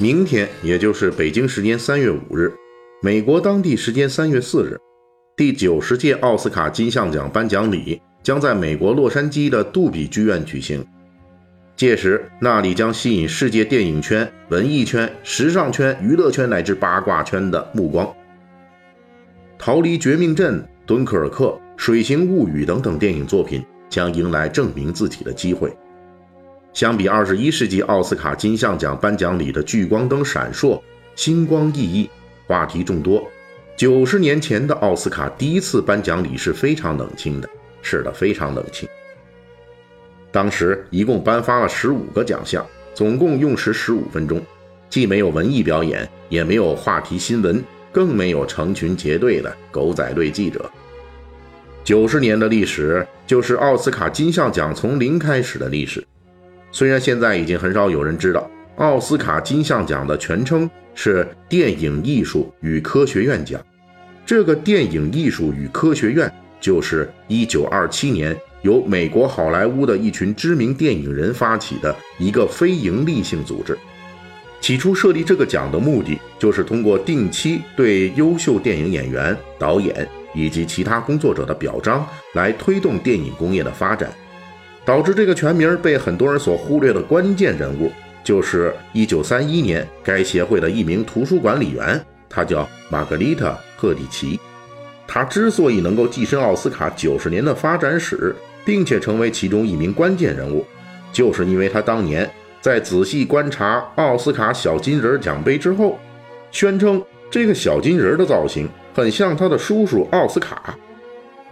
明天，也就是北京时间三月五日，美国当地时间三月四日，第九十届奥斯卡金像奖颁奖礼将在美国洛杉矶的杜比剧院举行。届时，那里将吸引世界电影圈、文艺圈、时尚圈、娱乐圈乃至八卦圈的目光。《逃离绝命镇》《敦刻尔克》《水形物语》等等电影作品将迎来证明自己的机会。相比二十一世纪奥斯卡金像奖颁奖礼的聚光灯闪烁、星光熠熠、话题众多，九十年前的奥斯卡第一次颁奖礼是非常冷清的，是的，非常冷清。当时一共颁发了十五个奖项，总共用时十五分钟，既没有文艺表演，也没有话题新闻，更没有成群结队的狗仔队记者。九十年的历史，就是奥斯卡金像奖从零开始的历史。虽然现在已经很少有人知道，奥斯卡金像奖的全称是电影艺术与科学院奖。这个电影艺术与科学院就是1927年由美国好莱坞的一群知名电影人发起的一个非营利性组织。起初设立这个奖的目的，就是通过定期对优秀电影演员、导演以及其他工作者的表彰，来推动电影工业的发展。导致这个全名被很多人所忽略的关键人物，就是1931年该协会的一名图书管理员，他叫玛格丽特·赫里奇。他之所以能够跻身奥斯卡九十年的发展史，并且成为其中一名关键人物，就是因为他当年在仔细观察奥斯卡小金人奖杯之后，宣称这个小金人的造型很像他的叔叔奥斯卡，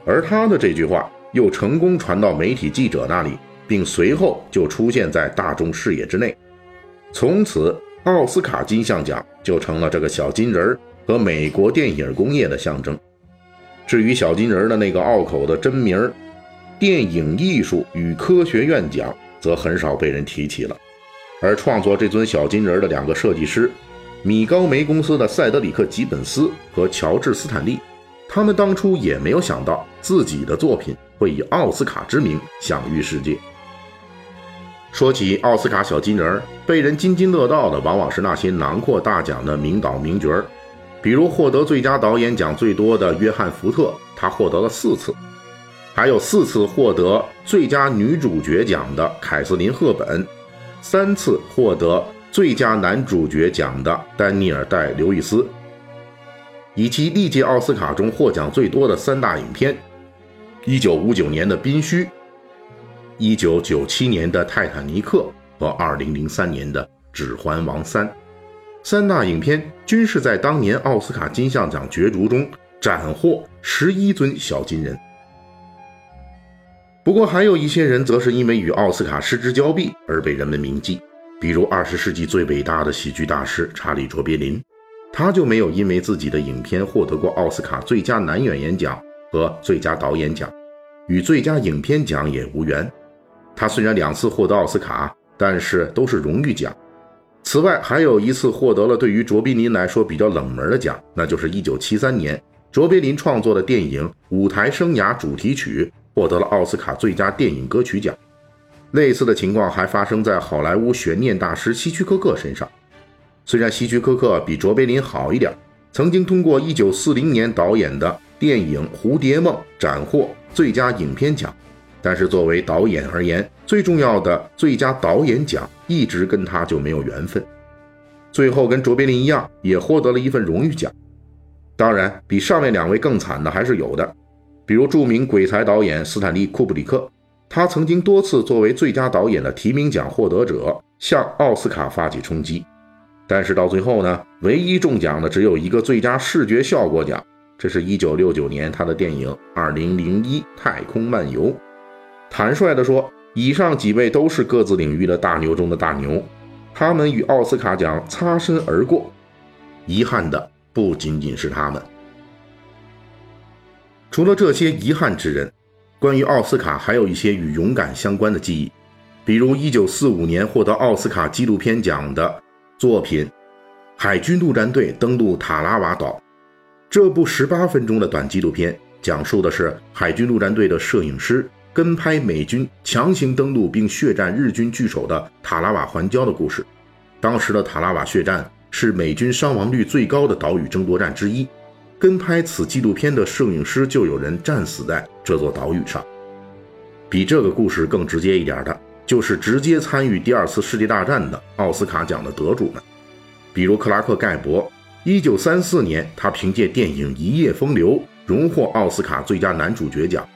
而他的这句话。又成功传到媒体记者那里，并随后就出现在大众视野之内。从此，奥斯卡金像奖就成了这个小金人儿和美国电影工业的象征。至于小金人的那个拗口的真名儿——电影艺术与科学院奖，则很少被人提起了。而创作这尊小金人的两个设计师——米高梅公司的塞德里克·吉本斯和乔治·斯坦利。他们当初也没有想到自己的作品会以奥斯卡之名享誉世界。说起奥斯卡小金人儿，被人津津乐道的往往是那些囊括大奖的名导名角儿，比如获得最佳导演奖最多的约翰·福特，他获得了四次；还有四次获得最佳女主角奖的凯瑟琳·赫本，三次获得最佳男主角奖的丹尼尔·戴·刘易斯。以及历届奥斯卡中获奖最多的三大影片：一九五九年的《宾虚》，一九九七年的《泰坦尼克》和二零零三年的《指环王三》。三大影片均是在当年奥斯卡金像奖角逐中斩获十一尊小金人。不过，还有一些人则是因为与奥斯卡失之交臂而被人们铭记，比如二十世纪最伟大的喜剧大师查理·卓别林。他就没有因为自己的影片获得过奥斯卡最佳男演员奖和最佳导演奖，与最佳影片奖也无缘。他虽然两次获得奥斯卡，但是都是荣誉奖。此外，还有一次获得了对于卓别林来说比较冷门的奖，那就是1973年卓别林创作的电影《舞台生涯主题曲》获得了奥斯卡最佳电影歌曲奖。类似的情况还发生在好莱坞悬念大师希区柯克身上。虽然希区柯克比卓别林好一点，曾经通过1940年导演的电影《蝴蝶梦》斩获最佳影片奖，但是作为导演而言，最重要的最佳导演奖一直跟他就没有缘分。最后跟卓别林一样，也获得了一份荣誉奖。当然，比上面两位更惨的还是有的，比如著名鬼才导演斯坦利·库布里克，他曾经多次作为最佳导演的提名奖获得者向奥斯卡发起冲击。但是到最后呢，唯一中奖的只有一个最佳视觉效果奖，这是一九六九年他的电影《二零零一太空漫游》。坦率地说，以上几位都是各自领域的大牛中的大牛，他们与奥斯卡奖擦身而过。遗憾的不仅仅是他们。除了这些遗憾之人，关于奥斯卡还有一些与勇敢相关的记忆，比如1945年获得奥斯卡纪录片奖的作品《海军陆战队登陆塔拉瓦岛》。这部18分钟的短纪录片讲述的是海军陆战队的摄影师跟拍美军强行登陆并血战日军据守的塔拉瓦环礁的故事。当时的塔拉瓦血战是美军伤亡率最高的岛屿争夺战之一。跟拍此纪录片的摄影师就有人战死在这座岛屿上。比这个故事更直接一点的，就是直接参与第二次世界大战的奥斯卡奖的得主们，比如克拉克·盖博。一九三四年，他凭借电影《一夜风流》荣获奥斯卡最佳男主角奖。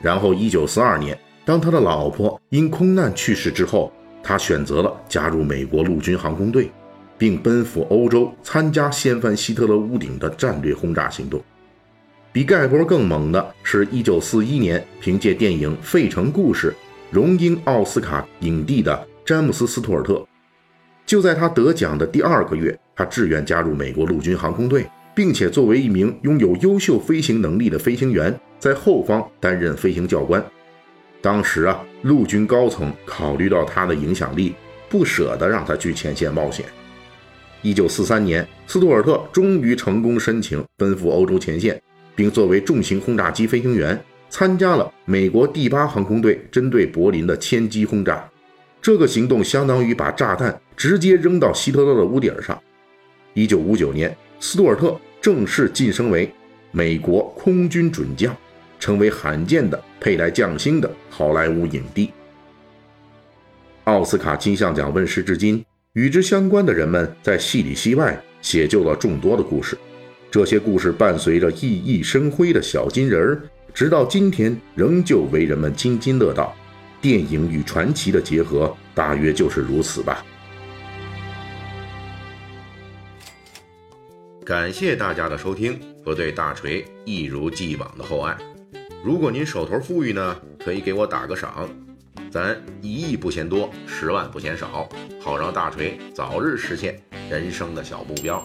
然后，一九四二年，当他的老婆因空难去世之后，他选择了加入美国陆军航空队。并奔赴欧洲参加掀翻希特勒屋顶的战略轰炸行动。比盖博更猛的是1941年凭借电影《费城故事》荣膺奥斯卡影帝的詹姆斯·斯图尔特。就在他得奖的第二个月，他志愿加入美国陆军航空队，并且作为一名拥有优秀飞行能力的飞行员，在后方担任飞行教官。当时啊，陆军高层考虑到他的影响力，不舍得让他去前线冒险。一九四三年，斯图尔特终于成功申请奔赴欧洲前线，并作为重型轰炸机飞行员参加了美国第八航空队针对柏林的千机轰炸。这个行动相当于把炸弹直接扔到希特勒的屋顶上。一九五九年，斯图尔特正式晋升为美国空军准将，成为罕见的佩戴将星的好莱坞影帝。奥斯卡金像奖问世至今。与之相关的人们在戏里戏外写就了众多的故事，这些故事伴随着熠熠生辉的小金人儿，直到今天仍旧为人们津津乐道。电影与传奇的结合，大约就是如此吧。感谢大家的收听和对大锤一如既往的厚爱。如果您手头富裕呢，可以给我打个赏。咱一亿不嫌多，十万不嫌少，好让大锤早日实现人生的小目标。